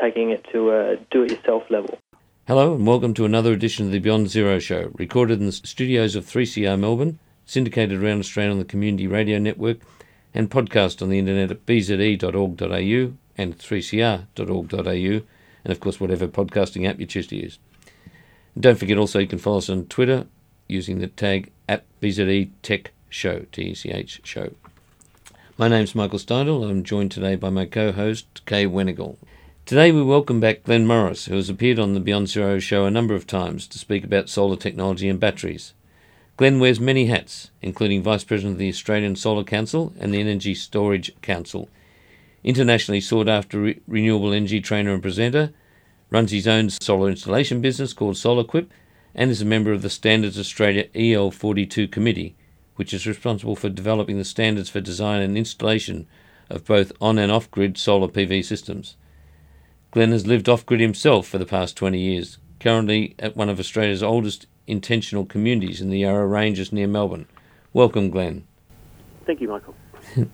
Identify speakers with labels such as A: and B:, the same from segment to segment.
A: Taking it to a do it yourself level.
B: Hello, and welcome to another edition of the Beyond Zero Show, recorded in the studios of 3CR Melbourne, syndicated around Australia on the Community Radio Network, and podcast on the internet at bze.org.au and 3cr.org.au, and of course, whatever podcasting app you choose to use. And don't forget also you can follow us on Twitter using the tag at BZE Tech Show, Show. My name's Michael Steindl. I'm joined today by my co host, Kay Wenigal. Today we welcome back Glenn Morris, who has appeared on the Beyond Zero show a number of times to speak about solar technology and batteries. Glenn wears many hats, including Vice President of the Australian Solar Council and the Energy Storage Council. Internationally sought after re- renewable energy trainer and presenter, runs his own solar installation business called SolarQuip, and is a member of the Standards Australia EL42 Committee, which is responsible for developing the standards for design and installation of both on and off grid solar PV systems. Glenn has lived off grid himself for the past 20 years, currently at one of Australia's oldest intentional communities in the Yarra Ranges near Melbourne. Welcome, Glenn.
A: Thank you, Michael.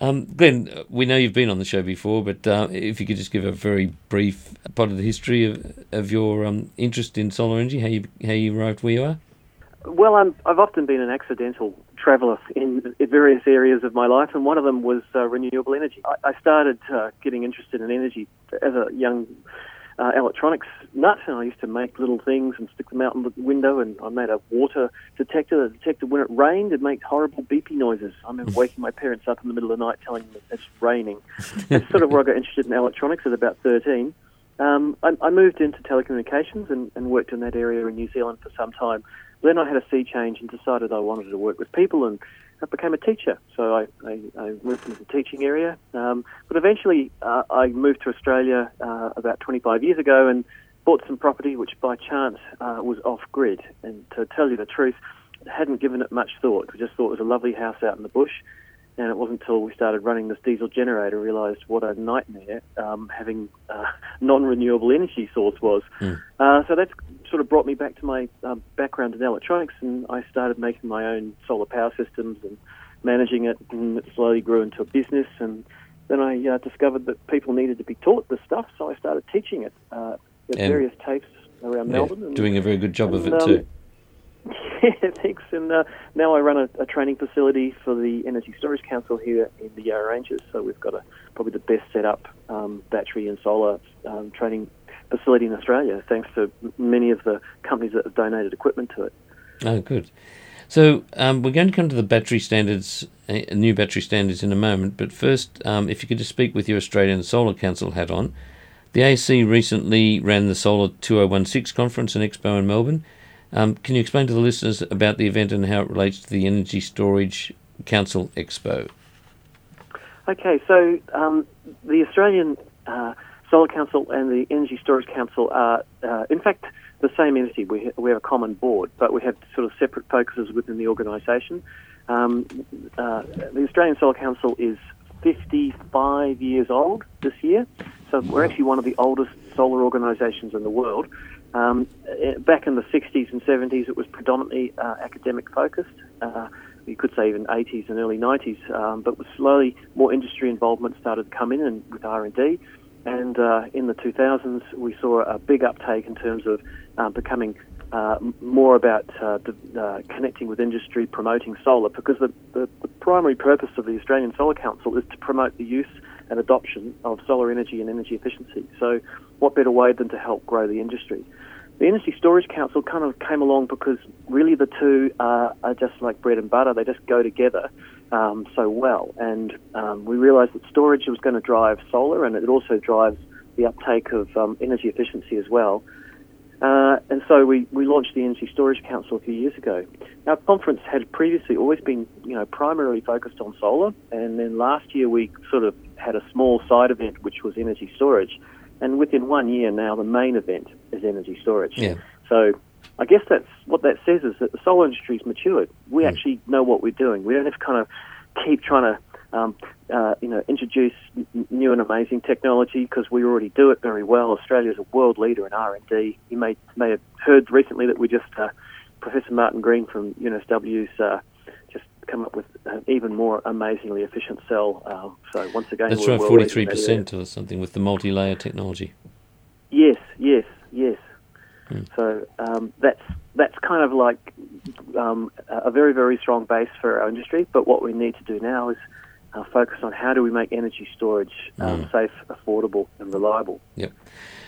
B: um, Glenn, we know you've been on the show before, but uh, if you could just give a very brief part of the history of, of your um, interest in solar energy, how you how you arrived where you are.
A: Well, i have often been an accidental traveller in, in, various areas of my life, and one of them was uh, renewable energy. I, I started uh, getting interested in energy as a young uh, electronics nut, and I used to make little things and stick them out in the window. And I made a water detector that detected when it rained. It makes horrible beepy noises. I remember waking my parents up in the middle of the night, telling them it's raining. That's sort of where I got interested in electronics at about 13. Um, I, I, moved into telecommunications and, and worked in that area in New Zealand for some time. Then I had a sea change and decided I wanted to work with people and I became a teacher. So I, I, I moved into the teaching area. Um, but eventually uh, I moved to Australia uh, about 25 years ago and bought some property which by chance uh, was off grid. And to tell you the truth, hadn't given it much thought. I just thought it was a lovely house out in the bush. And it wasn't until we started running this diesel generator realised what a nightmare um, having uh, non-renewable energy source was. Mm. Uh, so that's sort of brought me back to my uh, background in electronics, and I started making my own solar power systems and managing it, and it slowly grew into a business. And then I uh, discovered that people needed to be taught this stuff, so I started teaching it uh, at and various TAFEs around Melbourne. And,
B: doing a very good job
A: and,
B: of it um, too.
A: Yeah, thanks. And uh, now I run a, a, training facility for the Energy Storage Council here in the Yarra Ranges. So we've got a, probably the best set up um, battery and solar um, training facility in Australia, thanks to many of the companies that have donated equipment to it.
B: Oh, good. So um, we're going to come to the battery standards, uh, new battery standards in a moment. But first, um, if you could just speak with your Australian Solar Council hat on. The AC recently ran the Solar 2016 conference and expo in Melbourne. Um, can you explain to the listeners about the event and how it relates to the Energy Storage Council Expo?
A: Okay, so um, the Australian uh, Solar Council and the Energy Storage Council are, uh, in fact, the same entity. We, ha- we have a common board, but we have sort of separate focuses within the organisation. Um, uh, the Australian Solar Council is 55 years old this year, so we're actually one of the oldest solar organisations in the world. Um, eh, back in the 60s and 70s, it was predominantly uh, academic focused. Uh, you could say even 80s and early 90s, um, but slowly more industry involvement started to come in and with R&D. And uh, in the 2000s, we saw a big uptake in terms of uh, becoming uh, more about uh, uh, connecting with industry, promoting solar, because the, the, the, primary purpose of the Australian Solar Council is to promote the use and adoption of solar energy and energy efficiency. So, what better way than to help grow the industry? The Energy Storage Council kind of came along because really the two are, are just like bread and butter, they just go together um, so well. And um, we realised that storage was going to drive solar and it also drives the uptake of um, energy efficiency as well. Uh, and so we, we launched the Energy Storage Council a few years ago. Our conference had previously always been, you know, primarily focused on solar, and then last year we sort of had a small side event which was energy storage. And within one year now, the main event is energy storage.
B: Yeah.
A: So I guess that's what that says is that the solar industry's matured. We actually know what we're doing. We don't have to kind of keep trying to um, uh, you know, introduce n- new and amazing technology because we already do it very well. Australia is a world leader in R and D. You may may have heard recently that we just uh, Professor Martin Green from UNSW's uh, come up with an even more amazingly efficient cell. Um, so once again,
B: That's right,
A: world
B: forty
A: leaders
B: three
A: in that area.
B: percent or something with the multi-layer technology.
A: Yes, yes, yes.
B: Hmm.
A: So um, that's that's kind of like um, a very very strong base for our industry. But what we need to do now is uh, focus on how do we make energy storage um,
B: Mm.
A: safe, affordable, and reliable.
B: Yep.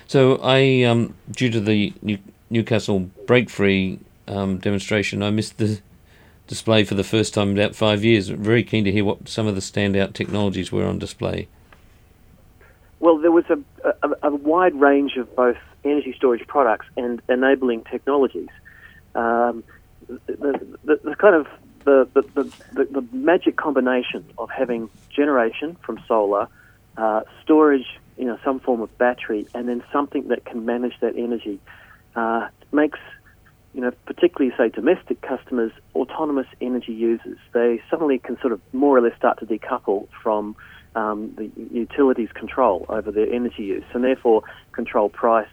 B: So I, um, due to the New- Newcastle break free um, demonstration, I missed the display for the first time in about five years. Very keen to hear what some of the standout technologies were on display.
A: Well, there was a, a, a wide range of both energy storage products and enabling technologies. Um, the, the, the kind of the, the, the, magic combination of having generation from solar, uh, storage, you know, some form of battery, and then something that can manage that energy uh, makes, you know, particularly say domestic customers autonomous energy users. They suddenly can sort of more or less start to decouple from um, the utilities control over their energy use, and therefore control price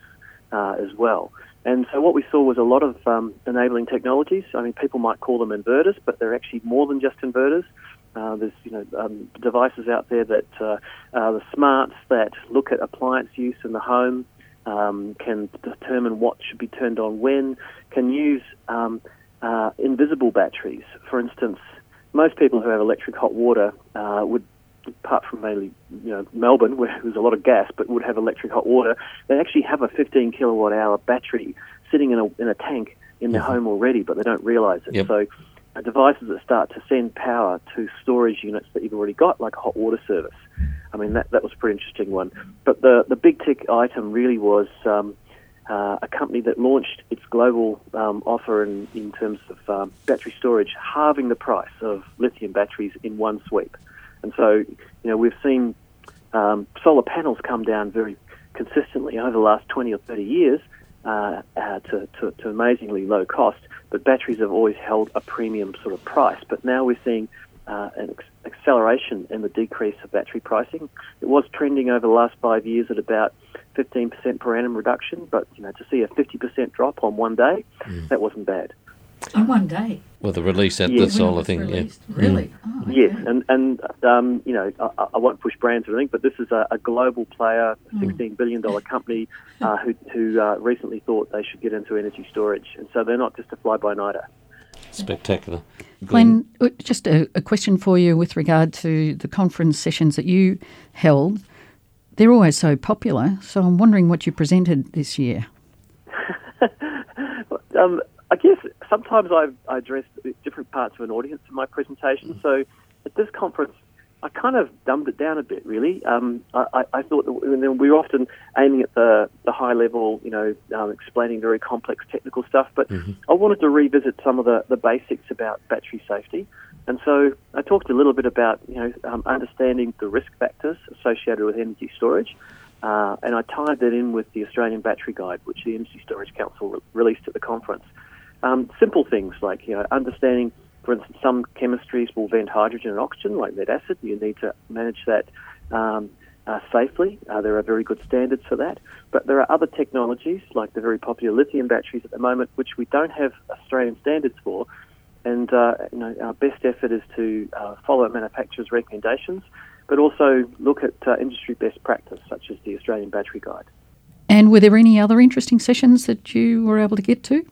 A: uh, as well. And so what we saw was a lot of um, enabling technologies. I mean, people might call them inverters, but they're actually more than just inverters. Uh, there's you know um, devices out there that uh, uh, the smarts that look at appliance use in the home, um, can determine what should be turned on when, can use um, uh, invisible batteries. For instance, most people who have electric hot water uh, would apart from mainly you know Melbourne, where there's a lot of gas, but would have electric hot water. They actually have a 15 kilowatt hour battery sitting in a in a tank in their home already, but they don't realise it.
B: Yep.
A: So. Uh, devices that start to send power to storage units that you've already got, like a hot water service. I mean, that, that was a pretty interesting one. But the, the big tick item really was um, uh, a company that launched its global um, offer in, in terms of um, battery storage, halving the price of lithium batteries in one sweep. And so, you know, we've seen um, solar panels come down very consistently over the last 20 or 30 years uh, uh, to, to, to amazingly low cost, but batteries have always held a premium sort of price. But now we're seeing uh, an ex- acceleration in the decrease of battery pricing. It was trending over the last five years at about 15% per annum reduction, but you know to see a 50% drop on one day, that wasn't bad.
C: In one day.
B: Well, the release at
A: Yeah.
B: the
A: it
B: solar
C: was
B: thing,
C: released.
B: yeah.
C: Really?
B: Mm.
C: Oh, okay.
A: Yes, and and um, you know I, I won't push brands or anything, but this is a, a global player, sixteen billion dollar company uh, who who uh, recently thought they should get into energy storage, and so they're not just a fly by nighter.
B: Spectacular.
C: Glenn, uh, just a, a question for you with regard to the conference sessions that you held. They're always so popular, so I'm wondering what you presented this year.
A: um, I guess sometimes I, I address different parts of an audience in my presentation. So at this conference, I kind of dumbed it down a bit, really. Um, I, I- thought that we we were often aiming at the, the high level, you know, um, explaining very complex technical stuff, but I wanted to revisit some of the, the basics about battery safety. And so I talked a little bit about, you know, um, understanding the risk factors associated with energy storage. Uh, and I tied that in with the Australian Battery Guide, which the Energy Storage Council re- released at the conference. Um, simple things like you know understanding, for instance, some chemistries will vent hydrogen and oxygen, like lead acid. You need to manage that um, uh, safely. Uh, there are very good standards for that. But there are other technologies, like the very popular lithium batteries at the moment, which we don't have Australian standards for. And uh, you know, our best effort is to uh, follow manufacturers' recommendations, but also look at uh, industry best practice, such as the Australian Battery Guide.
C: And were there any other interesting sessions that you were able to get to?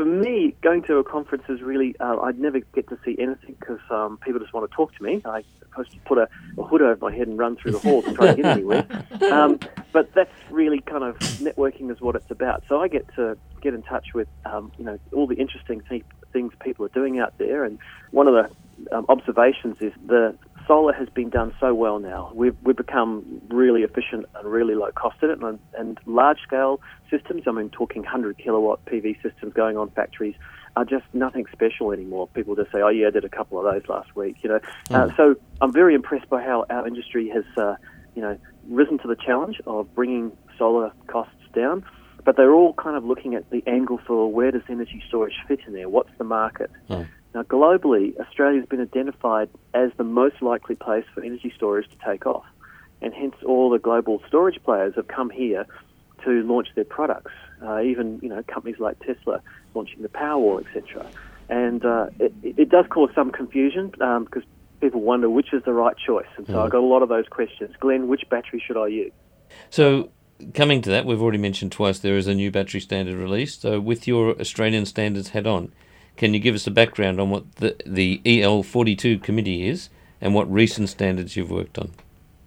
A: For me, going to a conference is really, uh, I'd never get to see anything because um, people just want to talk to me. I supposed to put a, a hood over my head and run through the halls to try to get anywhere. Um, but that's really kind of networking is what it's about. So I get to get in touch with, um, you know, all the interesting th- things people are doing out there. And one of the um, observations is the solar has been done so well now. We've, we've become really efficient and really low cost in it, and, and large scale systems, I mean, talking 100 kilowatt PV systems going on factories, are just nothing special anymore. People just say, oh, yeah, I did a couple of those last week, you know. Uh, so I'm very impressed by how our industry has. Uh, you know, risen to the challenge of bringing solar costs down. But they're all kind of looking at the angle for where does energy storage fit in there? What's the market?
B: Oh.
A: Now, globally, Australia's been identified as the most likely place for energy storage to take off, and hence all the global storage players have come here to launch their products. Uh, even you know companies like Tesla launching the Powerwall, etc. And uh, it, it does cause some confusion um, because people wonder which is the right choice. And so
B: Mm.
A: I got a lot of those questions. Glenn, which battery should I use?
B: So, coming to that, we've already mentioned twice there is a new battery standard released. So, with your Australian standards head on, can you give us a background on what the, the EL42 committee is and what recent standards you've worked on?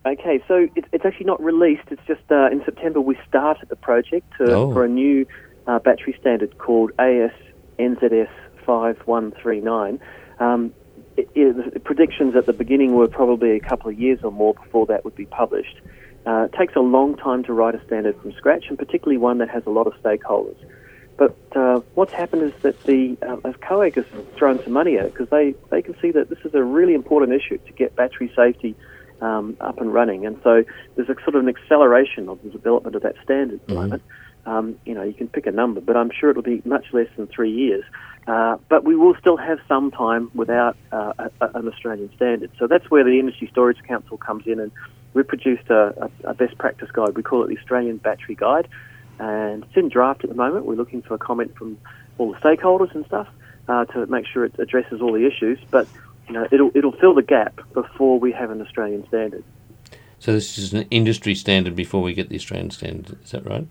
A: Okay, so it's, it's actually not released. It's just uh, in September we started the project to,
B: Oh.
A: for a new uh, battery standard called AS NZS 5139. Um, it, it, the predictions at the beginning were probably a couple of years or more before that would be published. Uh, it takes a long time to write a standard from scratch, and particularly one that has a lot of stakeholders. But uh, what's happened is that the uh, COAG has thrown some money at it because they, they can see that this is a really important issue to get battery safety um, up and running. And so there's a sort of an acceleration of the development of that standard at the moment. Um, you know, you can pick a number, but I'm sure it'll be much less than three years. Uh, but we will still have some time without uh, a, a- an Australian standard. So that's where the Energy Storage Council comes in, and we've produced a, a best practice guide. We call it the Australian Battery Guide, and it's in draft at the moment. We're looking for a comment from all the stakeholders and stuff uh, to make sure it addresses all the issues. But you know, it'll it'll fill the gap before we have an Australian standard.
B: So, this is an industry standard before we get the Australian standard, is that right?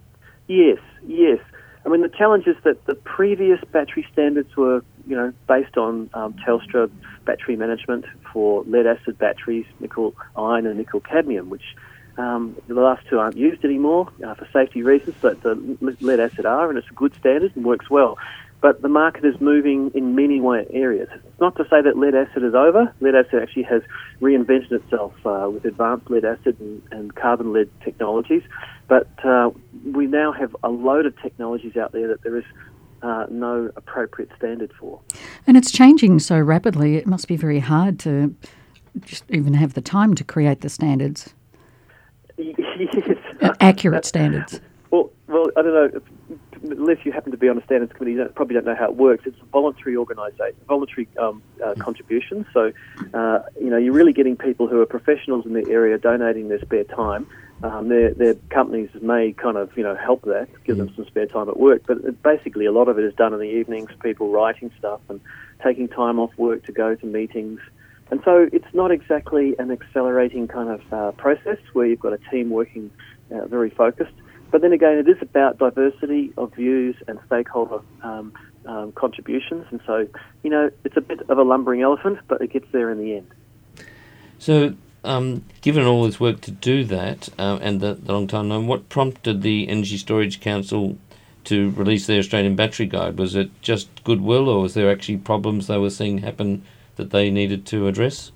A: Yes, yes. I mean, the challenge is that the previous battery standards were, you know, based on um, Telstra battery management for lead acid batteries, nickel iron and nickel cadmium, which um, the last two aren't used anymore uh, for safety reasons, but the lead acid are, and it's a good standard and works well. But the market is moving in many areas. It's not to say that lead acid is over. Lead acid actually has reinvented itself uh, with advanced lead acid and, and carbon lead technologies. But uh, we now have a load of technologies out there that there is uh, no appropriate standard for.
C: And it's changing so rapidly, it must be very hard to just even have the time to create the standards,
A: yes.
C: accurate standards.
A: Well, well, I don't know. Unless you happen to be on a standards committee, you don't, probably don't know how it works. It's a voluntary organisation, voluntary um, uh, contribution. So, uh, you know, you're really getting people who are professionals in the area donating their spare time. Um, their, their companies may kind of, you know, help that, give them some spare time at work. But it, basically, a lot of it is done in the evenings, people writing stuff and taking time off work to go to meetings. And so it's not exactly an accelerating kind of uh, process where you've got a team working uh, very focused. But then again, it is about diversity of views and stakeholder um, um, contributions. And so, you know, it's a bit of a lumbering elephant, but it gets there in the end.
B: So, um, given all this work to do that uh, and the, the long time known, what prompted the Energy Storage Council to release their Australian Battery Guide? Was it just goodwill, or was there actually problems they were seeing happen that they needed to address?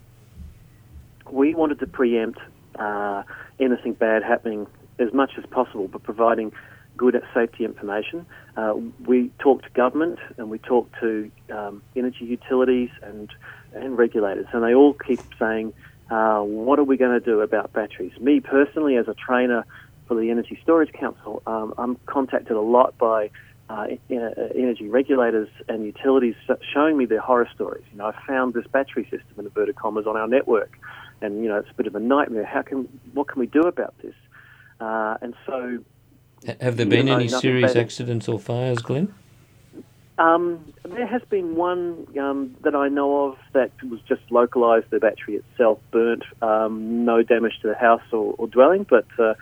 A: We wanted to preempt uh, anything bad happening as much as possible, but providing good safety information. Uh, we talked to government and we talked to um, energy utilities and and regulators, and they all keep saying, uh, "What are we going to do about batteries?" Me personally, as a trainer for the Energy Storage Council, um, I'm contacted a lot by uh, uh, energy regulators and utilities showing me their horror stories. You know, I found this battery system in inverted commas on our network, and you know, it's a bit of a nightmare. How can what can we do about this? Uh, and so,
B: Have there been any serious accidents or fires, Glenn?
A: Um, there has been one um, that I know of that was just localised. The battery itself burnt, um, no damage to the house or, or dwelling, but uh,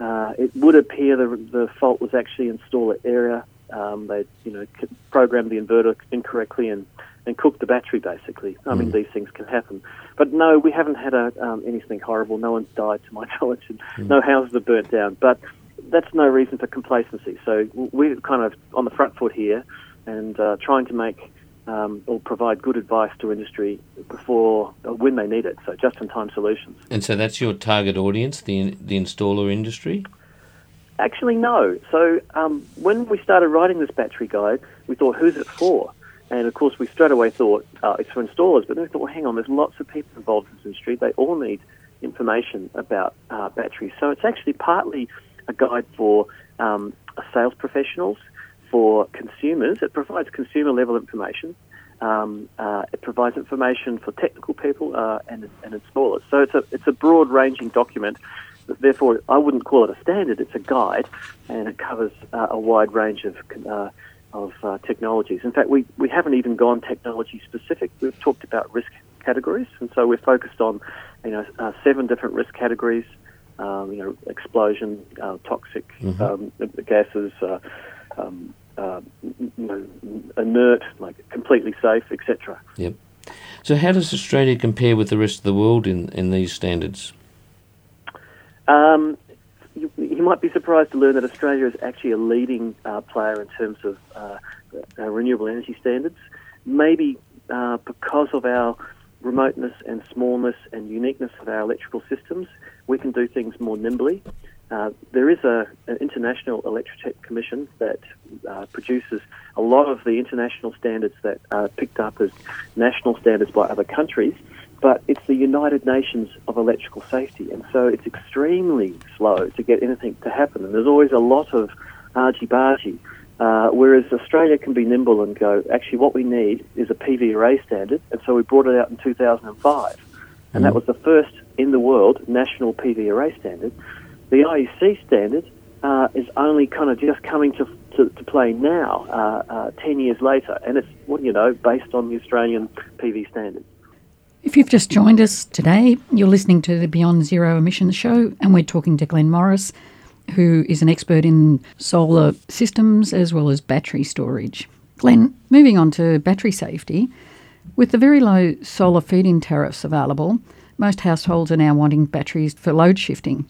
A: uh, it would appear the, the fault was actually installer error. Um, they, you know, programmed the inverter incorrectly and, and cooked the battery. Basically, I mean, these things can happen. But no, we haven't had a, um, anything horrible. No one's died, to my knowledge, and no houses are burnt down. But that's no reason for complacency. So we're kind of on the front foot here and uh, trying to make um, or provide good advice to industry before uh, when they need it. So just-in-time solutions.
B: And so that's your target audience, the the installer industry.
A: Actually, no. So um, when we started writing this battery guide, we thought, who's it for? And of course, we straight away thought uh, it's for installers. But then we thought, well, hang on, there's lots of people involved in this industry. They all need information about uh, batteries. So it's actually partly a guide for um, sales professionals, for consumers. It provides consumer level information. Um, uh, it provides information for technical people uh, and, and installers. So it's a it's a broad ranging document. Therefore, I wouldn't call it a standard. It's a guide, and it covers uh, a wide range of uh, of uh, technologies. In fact, we, we haven't even gone technology specific. We've talked about risk categories, and so we're focused on you know uh, seven different risk categories. Um, you know, explosion, uh, toxic mm-hmm. um, gases, uh, um, uh, you know, inert, like completely safe, etc.
B: Yep. So, how does Australia compare with the rest of the world in, in these standards?
A: Um, you, you, might be surprised to learn that Australia is actually a leading uh, player in terms of uh, renewable energy standards. Maybe uh, because of our remoteness and smallness and uniqueness of our electrical systems, we can do things more nimbly. Uh, there is a, an international electrotech commission that uh, produces a lot of the international standards that are picked up as national standards by other countries, but it's the United Nations of electrical safety, and so it's extremely slow to get anything to happen. And there's always a lot of argy-bargy uh, whereas Australia can be nimble and go, actually, what we need is a PV array standard, and so we brought it out in 2005. And that mm-hmm. was the first in the world national PV array standard. The IEC standard uh, is only kind of just coming to, to, to play now, uh, uh 10 years later, and it's, what you know, based on the Australian PV standard.
C: If you've just joined us today, you're listening to the Beyond Zero Emissions show, and we're talking to Glenn Morris who is an expert in solar systems as well as battery storage. Glenn, moving on to battery safety, with the very low solar feed in tariffs available, most households are now wanting batteries for load shifting.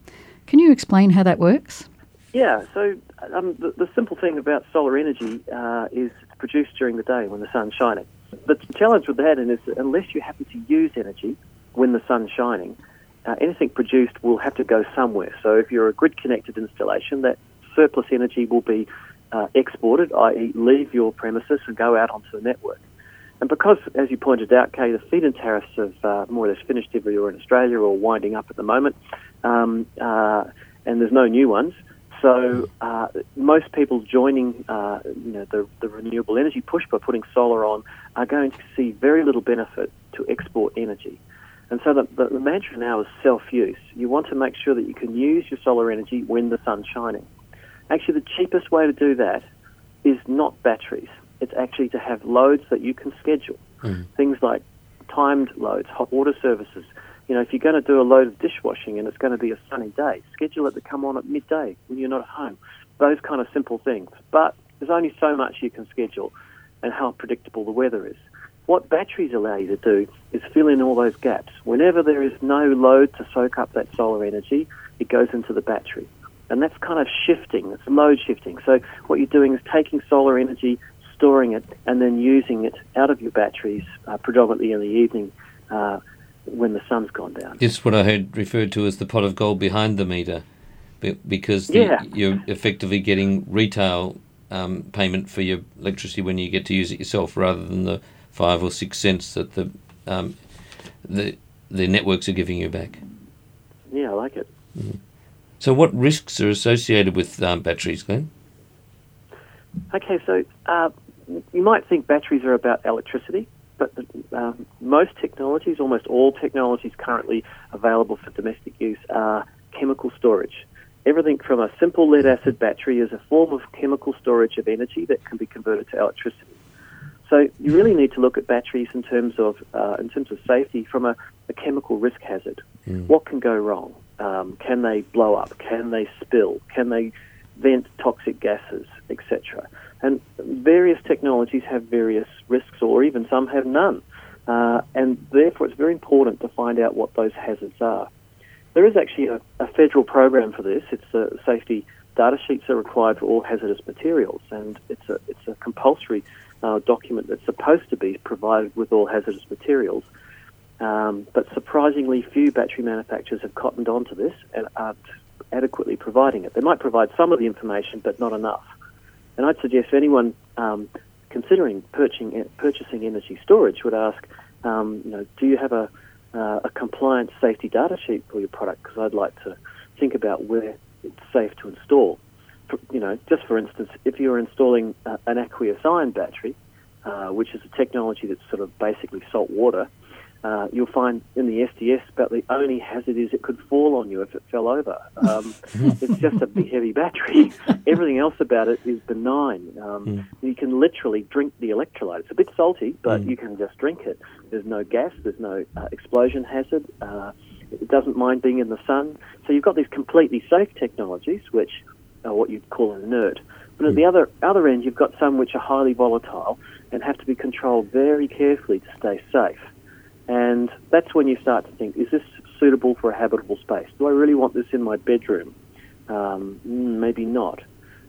C: Can you explain how that works?
A: Yeah, so um, the, the, simple thing about solar energy uh, is it's produced during the day when the sun's shining. The challenge with that is that unless you happen to use energy when the sun's shining, uh, anything produced will have to go somewhere. So if you're a grid connected installation, that surplus energy will be uh, exported, i.e., leave your premises and go out onto the network. And because, as you pointed out, Kay, the feed-in tariffs have uh, more or less finished everywhere in Australia or winding up at the moment, um, uh, and there's no new ones. So uh, most people joining, uh, you know, the, the renewable energy push by putting solar on are going to see very little benefit to export energy. And so the, the, mantra now is self-use. You want to make sure that you can use your solar energy when the sun's shining. Actually, the cheapest way to do that is not batteries. It's actually to have loads that you can schedule. Mm. Things like timed loads, hot water services. You know, if you're going to do a load of dishwashing and it's going to be a sunny day, schedule it to come on at midday when you're not at home. Those kind of simple things. But there's only so much you can schedule and how predictable the weather is. What batteries allow you to do is fill in all those gaps. Whenever there is no load to soak up that solar energy, it goes into the battery. And that's kind of shifting, it's load shifting. So what you're doing is taking solar energy, storing it, and then using it out of your batteries, uh, predominantly in the evening uh, when the sun's gone down.
B: This is what I heard referred to as the pot of gold behind the meter, because the, yeah. you're effectively getting retail um, payment for your electricity when you get to use it yourself rather than the five or six cents that the um, the the networks are giving you back.
A: Yeah, I like it.
B: Mm-hmm. So, what risks are associated with um, batteries, Glenn?
A: Okay, so uh, you might think batteries are about electricity, but uh, most technologies, almost all technologies currently available for domestic use, are chemical storage. Everything from a simple lead acid battery is a form of chemical storage of energy that can be converted to electricity. So you really need to look at batteries in terms of uh, in terms of safety from a, a chemical risk hazard. Mm. What can go wrong? Um, can they blow up? Can they spill? Can they vent toxic gases, etc. And various technologies have various risks, or even some have none. Uh, and therefore, it's very important to find out what those hazards are. There is actually a, a federal program for this. It's a safety data sheets are required for all hazardous materials, and it's a it's a compulsory uh, document that's supposed to be provided with all hazardous materials. Um, but surprisingly, few battery manufacturers have cottoned onto this and aren't adequately providing it. They might provide some of the information, but not enough. And I'd suggest anyone um, considering purchasing, purchasing energy storage would ask, um, you know, do you have a uh, a compliant safety data sheet for your product because I'd like to think about where it's safe to install. For, you know, just for instance, if you're installing uh, an aqueous ion battery, uh, which is a technology that's sort of basically salt water, uh, you'll find in the SDS about the only hazard is it could fall on you if it fell over. Um, it's just a big heavy battery. Everything else about it is benign. Um, mm. You can literally drink the electrolyte. It's a bit salty, but mm. you can just drink it. There's no gas. There's no uh, explosion hazard. Uh, it doesn't mind being in the sun. So you've got these completely safe technologies, which are what you'd call inert. But at the other other end, you've got some which are highly volatile and have to be controlled very carefully to stay safe. And that's when you start to think, is this suitable for a habitable space? Do I really want this in my bedroom? Um, mm, maybe not.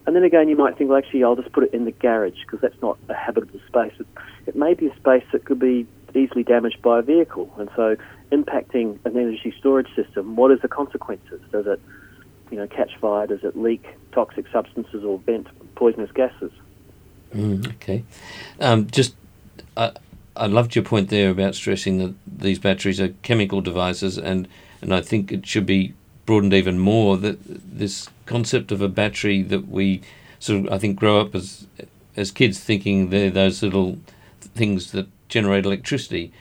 A: And then again, you might think, well, actually, I'll just put it in the garage because that's not a habitable space. It, it may be a space that could be easily damaged by a vehicle. And so, impacting an energy storage system, what is the consequences? Does it, you know, catch fire? Does it leak toxic substances or vent poisonous gases?
B: Mm, okay. Um, just, uh, I loved your point there about stressing that these batteries are chemical devices, and, and I think it should be broadened even more that this concept of a battery that we sort of I think grow up as as kids thinking they're those little things that generate electricity,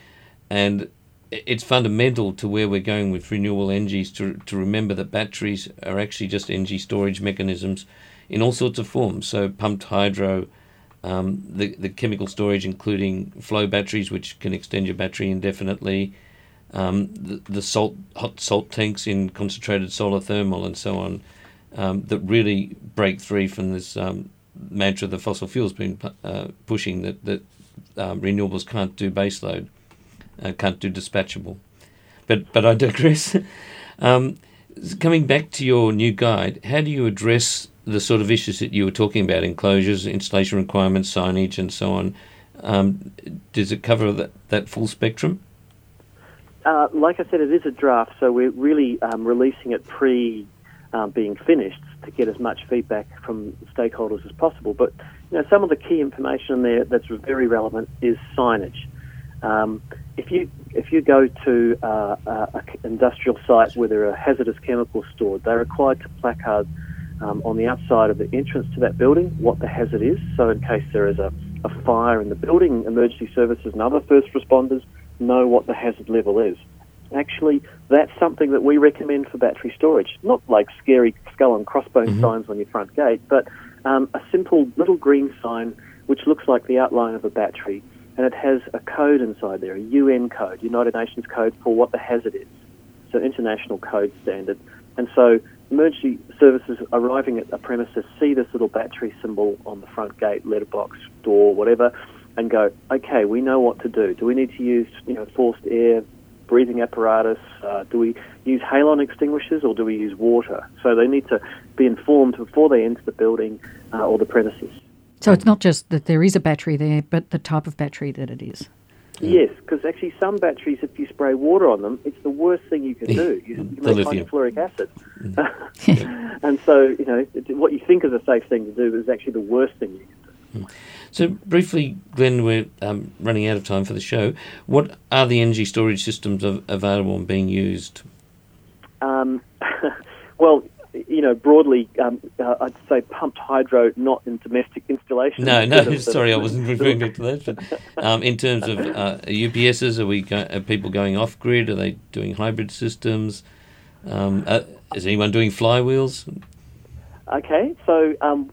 B: and it's fundamental to where we're going with renewable energies to to remember that batteries are actually just energy storage mechanisms in all sorts of forms. So pumped hydro, um, the, the chemical storage, including flow batteries, which can extend your battery indefinitely, um, the, the salt hot salt tanks in concentrated solar thermal, and so on, um, that really break free from this um, mantra the fossil fuels been uh, pushing that that um, renewables can't do baseload, uh, can't do dispatchable. But but I digress. Um, coming back to your new guide, how do you address the sort of issues that you were talking about, enclosures, installation requirements, signage, and so on, um, does it cover that, that full spectrum?
A: Uh, like I said, it is a draft, so we're really um, releasing it pre um, being finished to get as much feedback from stakeholders as possible. But you know, some of the key information there that's very relevant is signage. Um, if you if you go to uh, an industrial site where there are hazardous chemicals stored, they're required to placard um, on the outside of the entrance to that building what the hazard is. So, in case there is a, a fire in the building, emergency services and other first responders know what the hazard level is. Actually, that's something that we recommend for battery storage. Not like scary skull and crossbones mm-hmm. signs on your front gate, but um, a simple little green sign which looks like the outline of a battery, and it has a code inside there, a UN code, United Nations code for what the hazard is. So, international code standard. And so, emergency services arriving at a premises see this little battery symbol on the front gate, letterbox, door, whatever, and go, okay, we know what to do. Do we need to use, you know, forced air, breathing apparatus? Uh, do we use halon extinguishers or do we use water? So they need to be informed before they enter the building uh, or the premises.
C: So it's not just that there is a battery there, but the type of battery that it is.
A: Yes, because actually some batteries, if you spray water on them, it's the worst thing you can do. You, you make hydrofluoric acid. Mm. and so, you know, what you think is a safe thing to do is actually the worst thing you can do.
B: Mm. So, briefly, Glenn, we're um, running out of time for the show. What are the energy storage systems av- available and being used?
A: Um, well, you know, broadly, um, uh, I'd say pumped hydro, not in domestic installations.
B: No, no, sorry, I wasn't referring to that. But um, in terms of uh, UPSs, are we go- are people going off grid? Are they doing hybrid systems? Um, uh, is anyone doing flywheels?
A: Okay, so um,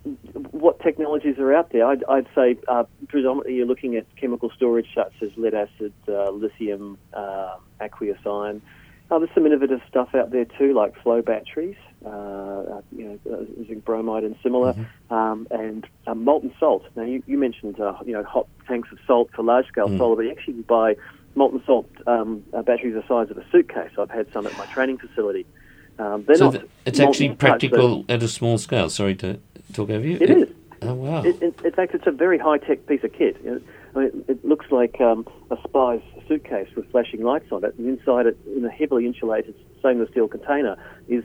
A: what technologies are out there? I'd, I'd say uh, predominantly you're looking at chemical storage such as lead acid, uh, lithium, uh, aqueous ion. there's some innovative stuff out there too, like flow batteries. Uh, uh, you know, uh, using bromide and similar, mm-hmm. um, and um, molten salt. Now, you, you mentioned you know hot tanks of salt for large scale mm. solar, but you actually can buy molten salt um, batteries the size of a suitcase. I've had some at my training facility. Um,
B: so it's actually practical at a small scale. Sorry to talk over you.
A: It, it is.
B: Oh wow!
A: It, it, in fact, it's a very high tech piece of kit. I mean, it looks like um, a spy's suitcase with flashing lights on it, and inside it, in a heavily insulated stainless steel container, is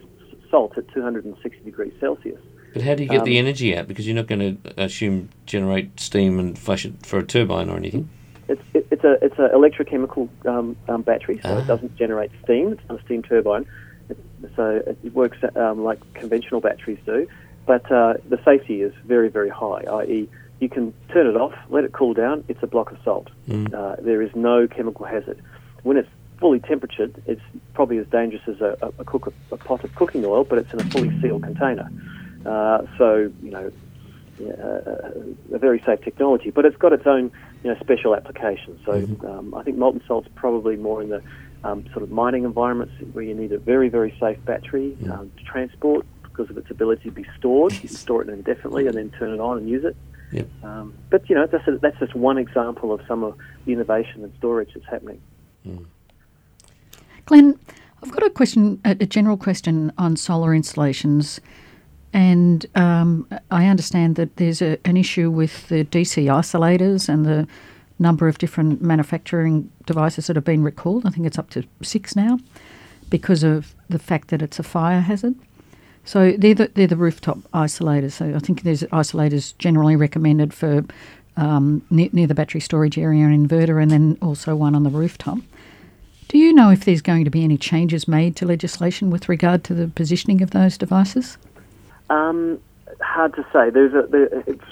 A: salt at 260 degrees Celsius.
B: But how do you get um, the energy out? Because you're not going to assume generate steam and flash it for a turbine or anything.
A: It's, it, it's a it's an electrochemical um, um, battery, so
B: Ah.
A: it doesn't generate steam. It's not a steam turbine, it, so it works um, like conventional batteries do. But uh, the safety is very very high. I.e., you can turn it off, let it cool down. It's a block of salt.
B: Mm.
A: Uh, there is no chemical hazard. When it's fully temperatured, it's probably as dangerous as a, a, cook, a pot of cooking oil, but it's in a fully sealed container. Uh, so you know, uh, a very safe technology, but it's got its own you know special applications. So um, I think molten salt's probably more in the um, sort of mining environments where you need a very very safe battery um, to transport because of its ability to be stored. You can store it indefinitely and then turn it on and use it.
B: Yep.
A: Um, but you know that's a, that's just one example of some of the innovation and storage that's happening.
C: Glenn, I've got a question, a, general question on solar installations. And um, I understand that there's a, an issue with the DC isolators and the number of different manufacturing devices that have been recalled. I think it's up to six now because of the fact that it's a fire hazard. So they're the, they're the rooftop isolators. So I think there's isolators generally recommended for um, near, near the battery storage area and inverter, and then also one on the rooftop. Do you know if there's going to be any changes made to legislation with regard to the positioning of those devices?
A: Um, hard to say. There's a there,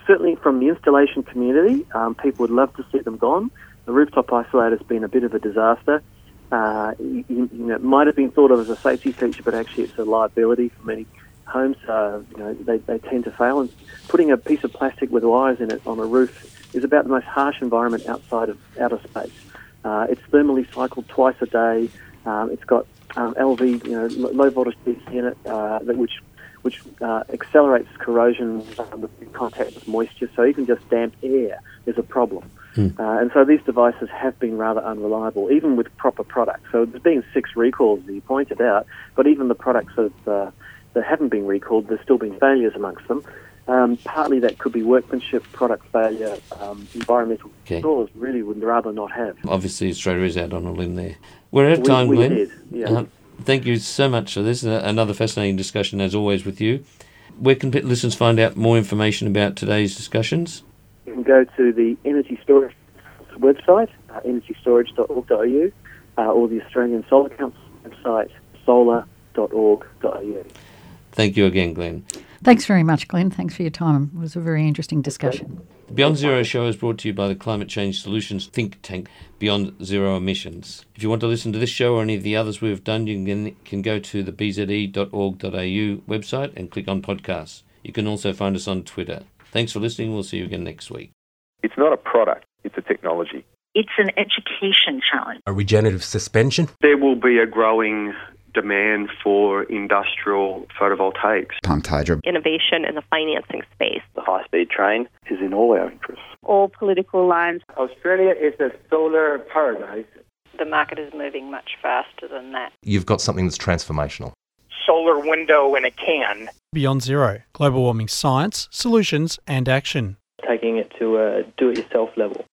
A: certainly from the installation community, um, people would love to see them gone. The rooftop isolator has been a bit of a disaster. Uh, you, you know, it might have been thought of as a safety feature, but actually it's a liability for many homes. Uh, you know, they, they tend to fail. And putting a piece of plastic with wires in it on a roof is about the most harsh environment outside of outer space. Uh, it's thermally cycled twice a day. Um, it's got um, LV, you know, low voltage DC in it, uh, that which which uh, accelerates corrosion um, with contact with moisture. So even just damp air is a problem. Uh, and so these devices have been rather unreliable, even with proper products. So there's been six recalls, as you pointed out, but even the products that, uh, that haven't been recalled, there's still been failures amongst them. Um, partly that could be workmanship, product failure, um, environmental
B: Okay.
A: controls really would rather not have.
B: Obviously, Australia is out on a limb there. We're out of
A: We-
B: time,
A: we
B: Glenn.
A: did, yeah.
B: Uh, thank you so much for this. Uh, another fascinating discussion, as always, with you. Where can listeners find out more information about today's discussions?
A: You can go to the Energy Storage website, uh, energystorage.org.au, uh, or the Australian Solar Council website, solar.org.au.
B: Thank you again, Glenn.
C: Thanks very much, Glenn. Thanks for your time. It was a very interesting discussion.
B: The Beyond Zero show is brought to you by the Climate Change Solutions think tank Beyond Zero Emissions. If you want to listen to this show or any of the others we've done, you can, can go to the bze.org.au website and click on podcasts. You can also find us on Twitter. Thanks for listening. We'll see you again next week.
D: It's not a product, it's a technology.
E: It's an education challenge.
F: A regenerative suspension.
G: There will be a growing demand for industrial photovoltaics.
H: Pumped hydro.
I: Innovation in the financing space.
J: The high speed train is in all our interests.
K: All political lines.
L: Australia is a solar paradise.
M: The market is moving much faster than that.
F: You've got something that's transformational.
N: Solar window in a can.
O: Beyond Zero Global Warming Science, Solutions and Action.
J: Taking it to a do it yourself level.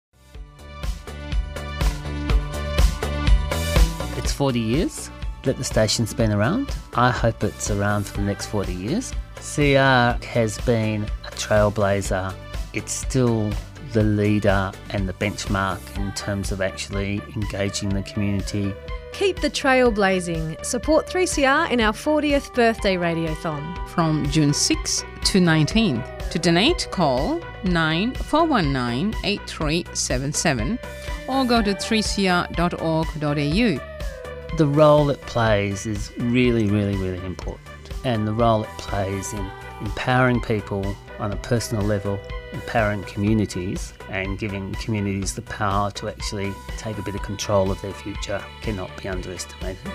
P: It's 40 years that the station's been around. I hope it's around for the next 40 years. CR has been a trailblazer. It's still the leader and the benchmark in terms of actually engaging the community.
Q: Keep the trail blazing. Support 3CR in our 40th birthday radiothon.
R: From June 6 to 19. To donate, call 9419 8377 or go to 3cr.org.au.
P: The role it plays is really, really, really important. And the role it plays in empowering people on a personal level, empowering communities, and giving communities the power to actually take a bit of control of their future cannot be underestimated.